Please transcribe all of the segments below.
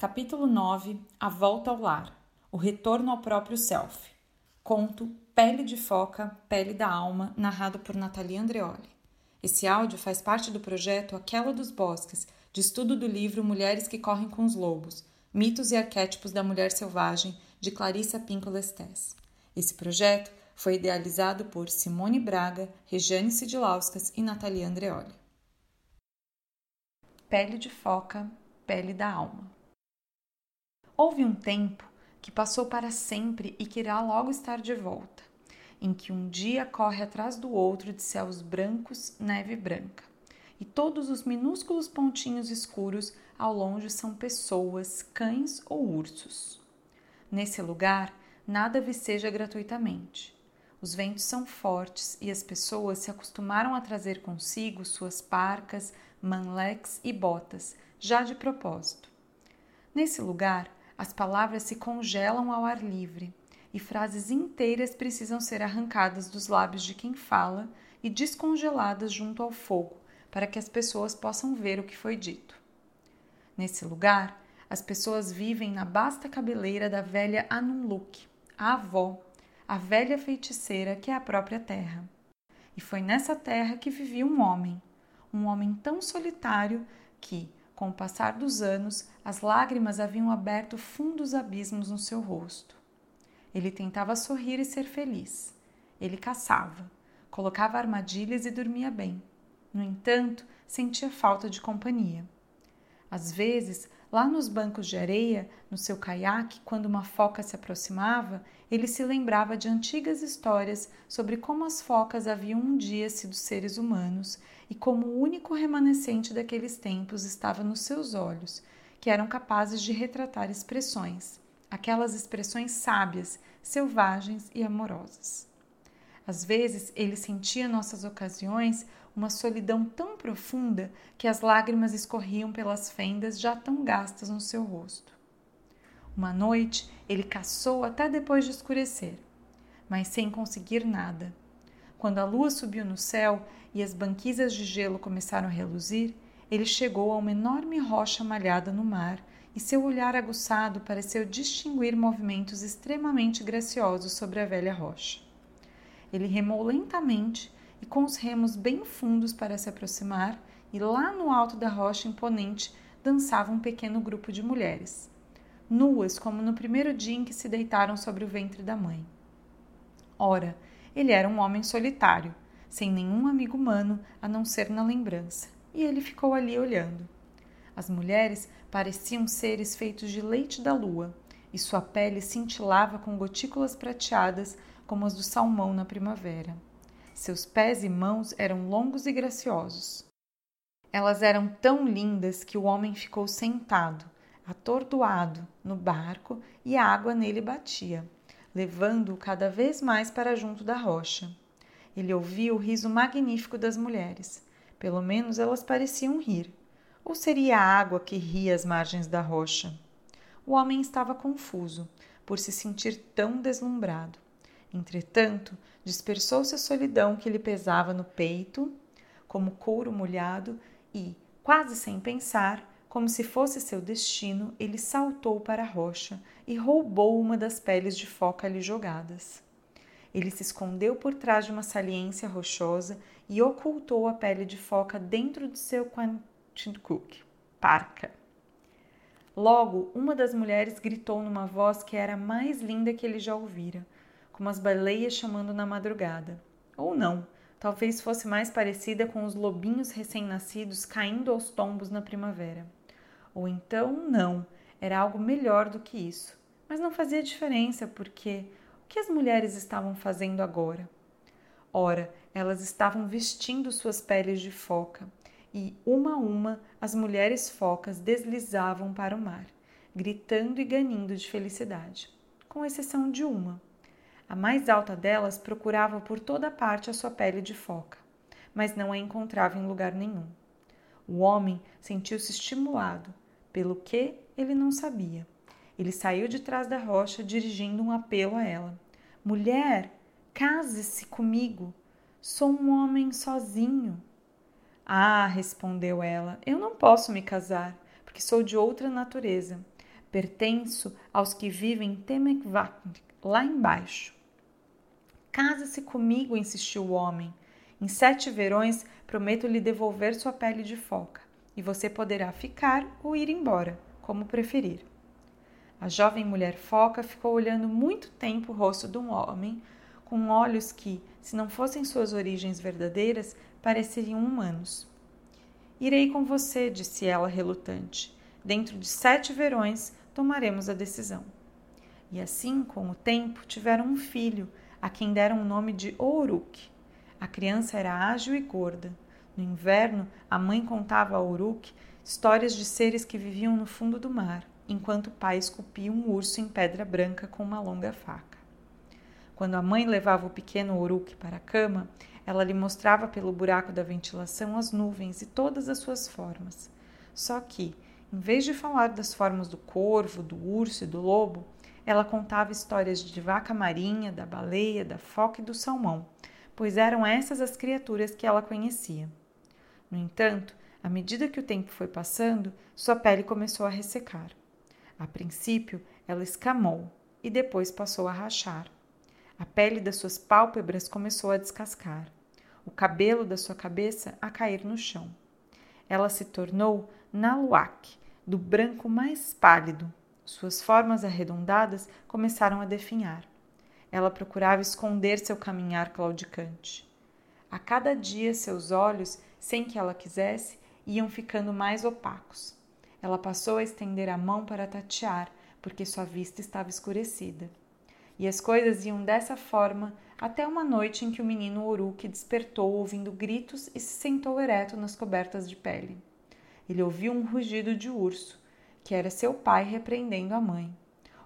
Capítulo 9 A Volta ao Lar O Retorno ao Próprio Self. Conto Pele de Foca, Pele da Alma, narrado por Natalia Andreoli. Esse áudio faz parte do projeto Aquela dos Bosques, de estudo do livro Mulheres que Correm com os Lobos Mitos e Arquétipos da Mulher Selvagem, de Clarissa Pinkola Estés. Esse projeto foi idealizado por Simone Braga, Regiane Sidilauskas e Natalia Andreoli. Pele de foca, pele da alma. Houve um tempo que passou para sempre e que irá logo estar de volta, em que um dia corre atrás do outro de céus brancos, neve branca, e todos os minúsculos pontinhos escuros ao longe são pessoas, cães ou ursos. Nesse lugar, nada viceja gratuitamente. Os ventos são fortes e as pessoas se acostumaram a trazer consigo suas parcas, manleques e botas, já de propósito. Nesse lugar, as palavras se congelam ao ar livre e frases inteiras precisam ser arrancadas dos lábios de quem fala e descongeladas junto ao fogo para que as pessoas possam ver o que foi dito. Nesse lugar, as pessoas vivem na basta cabeleira da velha Anumluk, a avó, a velha feiticeira que é a própria terra. E foi nessa terra que vivia um homem, um homem tão solitário que, com o passar dos anos, as lágrimas haviam aberto fundos abismos no seu rosto. Ele tentava sorrir e ser feliz. Ele caçava, colocava armadilhas e dormia bem. No entanto, sentia falta de companhia. Às vezes, lá nos bancos de areia, no seu caiaque, quando uma foca se aproximava, ele se lembrava de antigas histórias sobre como as focas haviam um dia sido seres humanos e como o único remanescente daqueles tempos estava nos seus olhos, que eram capazes de retratar expressões, aquelas expressões sábias, selvagens e amorosas. Às vezes ele sentia nossas ocasiões uma solidão tão profunda que as lágrimas escorriam pelas fendas já tão gastas no seu rosto. Uma noite ele caçou até depois de escurecer, mas sem conseguir nada. Quando a lua subiu no céu e as banquisas de gelo começaram a reluzir, ele chegou a uma enorme rocha malhada no mar e seu olhar aguçado pareceu distinguir movimentos extremamente graciosos sobre a velha rocha. Ele remou lentamente e com os remos bem fundos para se aproximar, e lá no alto da rocha imponente dançava um pequeno grupo de mulheres, nuas como no primeiro dia em que se deitaram sobre o ventre da mãe. Ora, ele era um homem solitário, sem nenhum amigo humano a não ser na lembrança, e ele ficou ali olhando. As mulheres pareciam seres feitos de leite da lua, e sua pele cintilava com gotículas prateadas como as do salmão na primavera. Seus pés e mãos eram longos e graciosos. Elas eram tão lindas que o homem ficou sentado, atordoado, no barco e a água nele batia, levando-o cada vez mais para junto da rocha. Ele ouvia o riso magnífico das mulheres. Pelo menos elas pareciam rir. Ou seria a água que ria às margens da rocha? O homem estava confuso, por se sentir tão deslumbrado. Entretanto, dispersou-se a solidão que lhe pesava no peito, como couro molhado, e, quase sem pensar, como se fosse seu destino, ele saltou para a rocha e roubou uma das peles de foca ali jogadas. Ele se escondeu por trás de uma saliência rochosa e ocultou a pele de foca dentro de seu Quanticook, parca. Logo, uma das mulheres gritou numa voz que era a mais linda que ele já ouvira como as baleias chamando na madrugada. Ou não, talvez fosse mais parecida com os lobinhos recém-nascidos caindo aos tombos na primavera. Ou então, não, era algo melhor do que isso. Mas não fazia diferença, porque o que as mulheres estavam fazendo agora? Ora, elas estavam vestindo suas peles de foca, e uma a uma as mulheres focas deslizavam para o mar, gritando e ganindo de felicidade, com exceção de uma a mais alta delas procurava por toda parte a sua pele de foca, mas não a encontrava em lugar nenhum. O homem sentiu-se estimulado, pelo que ele não sabia. Ele saiu de trás da rocha dirigindo um apelo a ela: Mulher, case-se comigo. Sou um homem sozinho. Ah, respondeu ela, eu não posso me casar, porque sou de outra natureza. Pertenço aos que vivem em Temekvak, lá embaixo. Casa-se comigo, insistiu o homem. Em sete verões prometo lhe devolver sua pele de foca, e você poderá ficar ou ir embora, como preferir. A jovem mulher foca ficou olhando muito tempo o rosto de um homem, com olhos que, se não fossem suas origens verdadeiras, pareceriam humanos. Irei com você, disse ela relutante. Dentro de sete verões tomaremos a decisão. E assim, com o tempo, tiveram um filho, a quem deram o nome de Ouruk. A criança era ágil e gorda. No inverno, a mãe contava a Ouruk histórias de seres que viviam no fundo do mar, enquanto o pai esculpia um urso em pedra branca com uma longa faca. Quando a mãe levava o pequeno Ouruk para a cama, ela lhe mostrava pelo buraco da ventilação as nuvens e todas as suas formas. Só que, em vez de falar das formas do corvo, do urso e do lobo, ela contava histórias de vaca marinha, da baleia, da foca e do salmão, pois eram essas as criaturas que ela conhecia. No entanto, à medida que o tempo foi passando, sua pele começou a ressecar. A princípio, ela escamou e depois passou a rachar. A pele das suas pálpebras começou a descascar, o cabelo da sua cabeça a cair no chão. Ela se tornou Naluak, do branco mais pálido, suas formas arredondadas começaram a definhar. Ela procurava esconder seu caminhar claudicante. A cada dia, seus olhos, sem que ela quisesse, iam ficando mais opacos. Ela passou a estender a mão para tatear, porque sua vista estava escurecida. E as coisas iam dessa forma até uma noite em que o menino Uruk despertou ouvindo gritos e se sentou ereto nas cobertas de pele. Ele ouviu um rugido de urso que era seu pai repreendendo a mãe.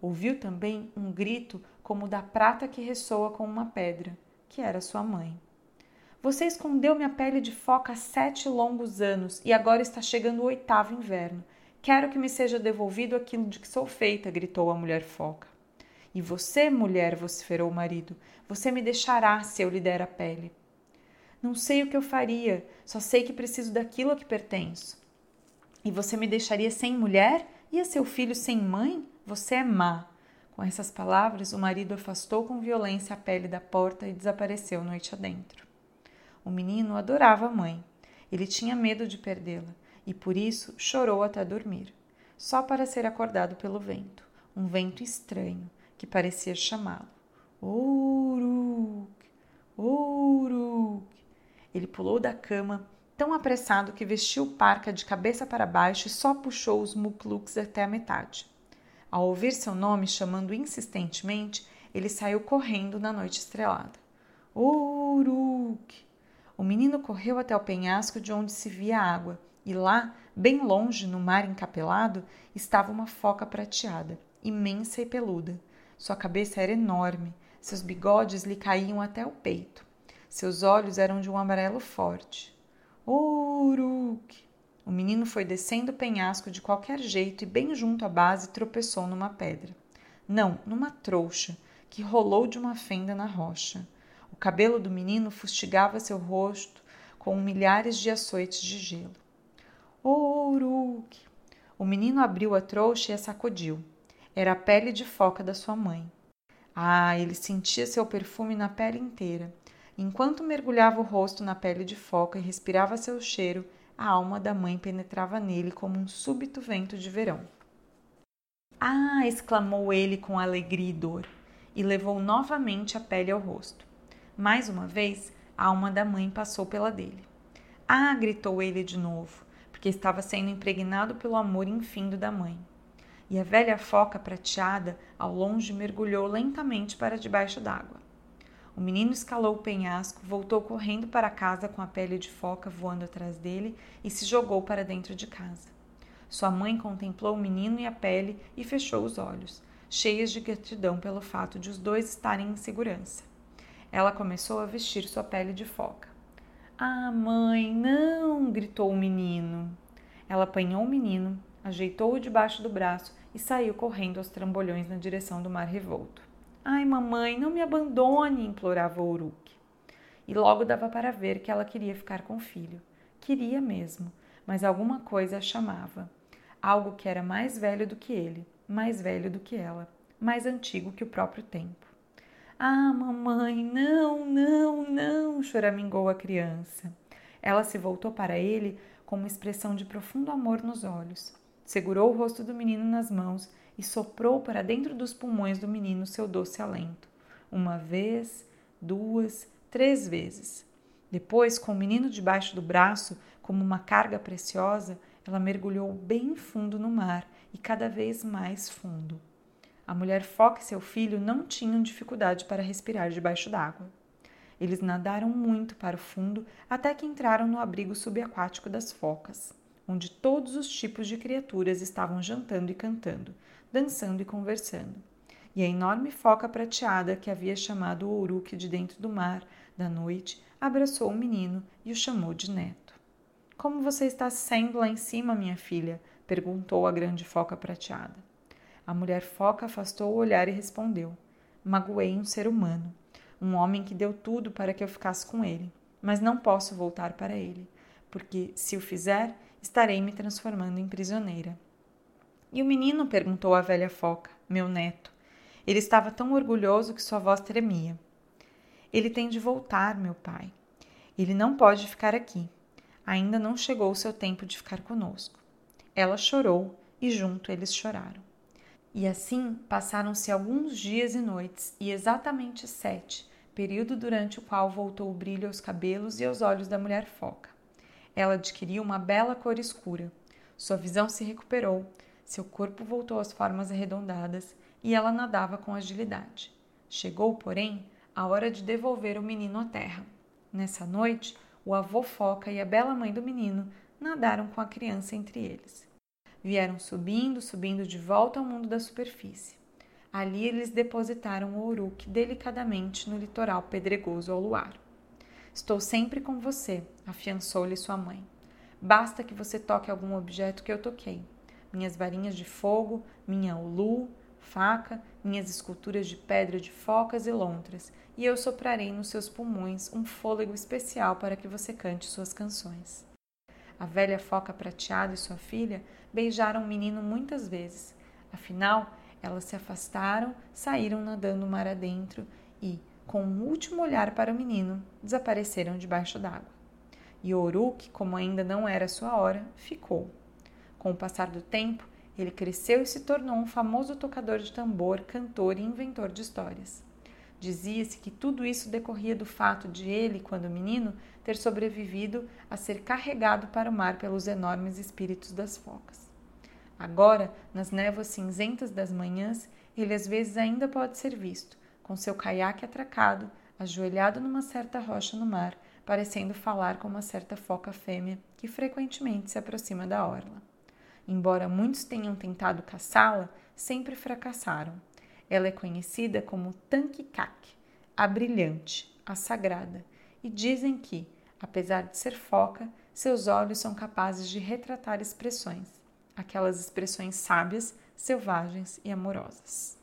Ouviu também um grito como o da prata que ressoa com uma pedra, que era sua mãe. Você escondeu minha pele de foca há sete longos anos e agora está chegando o oitavo inverno. Quero que me seja devolvido aquilo de que sou feita, gritou a mulher foca. E você, mulher, vociferou o marido, você me deixará se eu lhe der a pele. Não sei o que eu faria, só sei que preciso daquilo a que pertenço. E você me deixaria sem mulher e a seu filho sem mãe? Você é má. Com essas palavras, o marido afastou com violência a pele da porta e desapareceu noite adentro. O menino adorava a mãe. Ele tinha medo de perdê-la e por isso chorou até dormir, só para ser acordado pelo vento, um vento estranho que parecia chamá-lo. Uruk! Uruk! Ele pulou da cama tão apressado que vestiu parca de cabeça para baixo e só puxou os mukluks até a metade. Ao ouvir seu nome chamando insistentemente, ele saiu correndo na noite estrelada. Uruk! O menino correu até o penhasco de onde se via água, e lá, bem longe, no mar encapelado, estava uma foca prateada, imensa e peluda. Sua cabeça era enorme, seus bigodes lhe caíam até o peito. Seus olhos eram de um amarelo forte. Uruk! O menino foi descendo o penhasco de qualquer jeito e, bem junto à base, tropeçou numa pedra. Não, numa trouxa, que rolou de uma fenda na rocha. O cabelo do menino fustigava seu rosto com milhares de açoites de gelo. Uruk! O menino abriu a trouxa e a sacudiu. Era a pele de foca da sua mãe. Ah, ele sentia seu perfume na pele inteira. Enquanto mergulhava o rosto na pele de foca e respirava seu cheiro, a alma da mãe penetrava nele como um súbito vento de verão. Ah! exclamou ele com alegria e dor, e levou novamente a pele ao rosto. Mais uma vez, a alma da mãe passou pela dele. Ah! gritou ele de novo, porque estava sendo impregnado pelo amor infindo da mãe. E a velha foca prateada, ao longe, mergulhou lentamente para debaixo d'água. O menino escalou o penhasco, voltou correndo para casa com a pele de foca voando atrás dele e se jogou para dentro de casa. Sua mãe contemplou o menino e a pele e fechou os olhos, cheias de gratidão pelo fato de os dois estarem em segurança. Ela começou a vestir sua pele de foca. Ah, mãe, não! gritou o menino. Ela apanhou o menino, ajeitou-o debaixo do braço e saiu correndo aos trambolhões na direção do mar revolto. Ai, mamãe, não me abandone, implorava Uruk. E logo dava para ver que ela queria ficar com o filho. Queria mesmo, mas alguma coisa a chamava. Algo que era mais velho do que ele. mais velho do que ela, mais antigo que o próprio tempo. Ah, mamãe, não, não, não, choramingou a criança. Ela se voltou para ele com uma expressão de profundo amor nos olhos. Segurou o rosto do menino nas mãos e soprou para dentro dos pulmões do menino seu doce alento. Uma vez, duas, três vezes. Depois, com o menino debaixo do braço, como uma carga preciosa, ela mergulhou bem fundo no mar e cada vez mais fundo. A mulher foca e seu filho não tinham dificuldade para respirar debaixo d'água. Eles nadaram muito para o fundo até que entraram no abrigo subaquático das focas, onde todos os tipos de criaturas estavam jantando e cantando, dançando e conversando. E a enorme foca prateada que havia chamado o Ouruque de dentro do mar da noite abraçou o menino e o chamou de neto. Como você está sendo lá em cima, minha filha? perguntou a grande foca prateada. A mulher foca afastou o olhar e respondeu: Magoei um ser humano, um homem que deu tudo para que eu ficasse com ele, mas não posso voltar para ele, porque se o fizer, estarei me transformando em prisioneira. E o menino perguntou à velha foca, meu neto. Ele estava tão orgulhoso que sua voz tremia. Ele tem de voltar, meu pai. Ele não pode ficar aqui. Ainda não chegou o seu tempo de ficar conosco. Ela chorou e junto eles choraram. E assim passaram-se alguns dias e noites, e exatamente sete, período durante o qual voltou o brilho aos cabelos e aos olhos da mulher foca. Ela adquiriu uma bela cor escura. Sua visão se recuperou, seu corpo voltou às formas arredondadas e ela nadava com agilidade. Chegou, porém, a hora de devolver o menino à terra. Nessa noite, o avô Foca e a bela mãe do menino nadaram com a criança entre eles. Vieram subindo, subindo de volta ao mundo da superfície. Ali eles depositaram o Uruk delicadamente no litoral pedregoso ao luar. Estou sempre com você, afiançou-lhe sua mãe. Basta que você toque algum objeto que eu toquei minhas varinhas de fogo, minha ulu, faca, minhas esculturas de pedra de focas e lontras, e eu soprarei nos seus pulmões um fôlego especial para que você cante suas canções. A velha foca prateada e sua filha beijaram o menino muitas vezes. Afinal, elas se afastaram, saíram nadando o mar adentro e, com um último olhar para o menino, desapareceram debaixo d'água. E Oruk, como ainda não era sua hora, ficou. Com o passar do tempo, ele cresceu e se tornou um famoso tocador de tambor, cantor e inventor de histórias. Dizia-se que tudo isso decorria do fato de ele, quando menino, ter sobrevivido a ser carregado para o mar pelos enormes espíritos das focas. Agora, nas névoas cinzentas das manhãs, ele às vezes ainda pode ser visto, com seu caiaque atracado, ajoelhado numa certa rocha no mar, parecendo falar com uma certa foca fêmea que frequentemente se aproxima da orla. Embora muitos tenham tentado caçá-la, sempre fracassaram. Ela é conhecida como Tankikak, a brilhante, a sagrada, e dizem que, apesar de ser foca, seus olhos são capazes de retratar expressões, aquelas expressões sábias, selvagens e amorosas.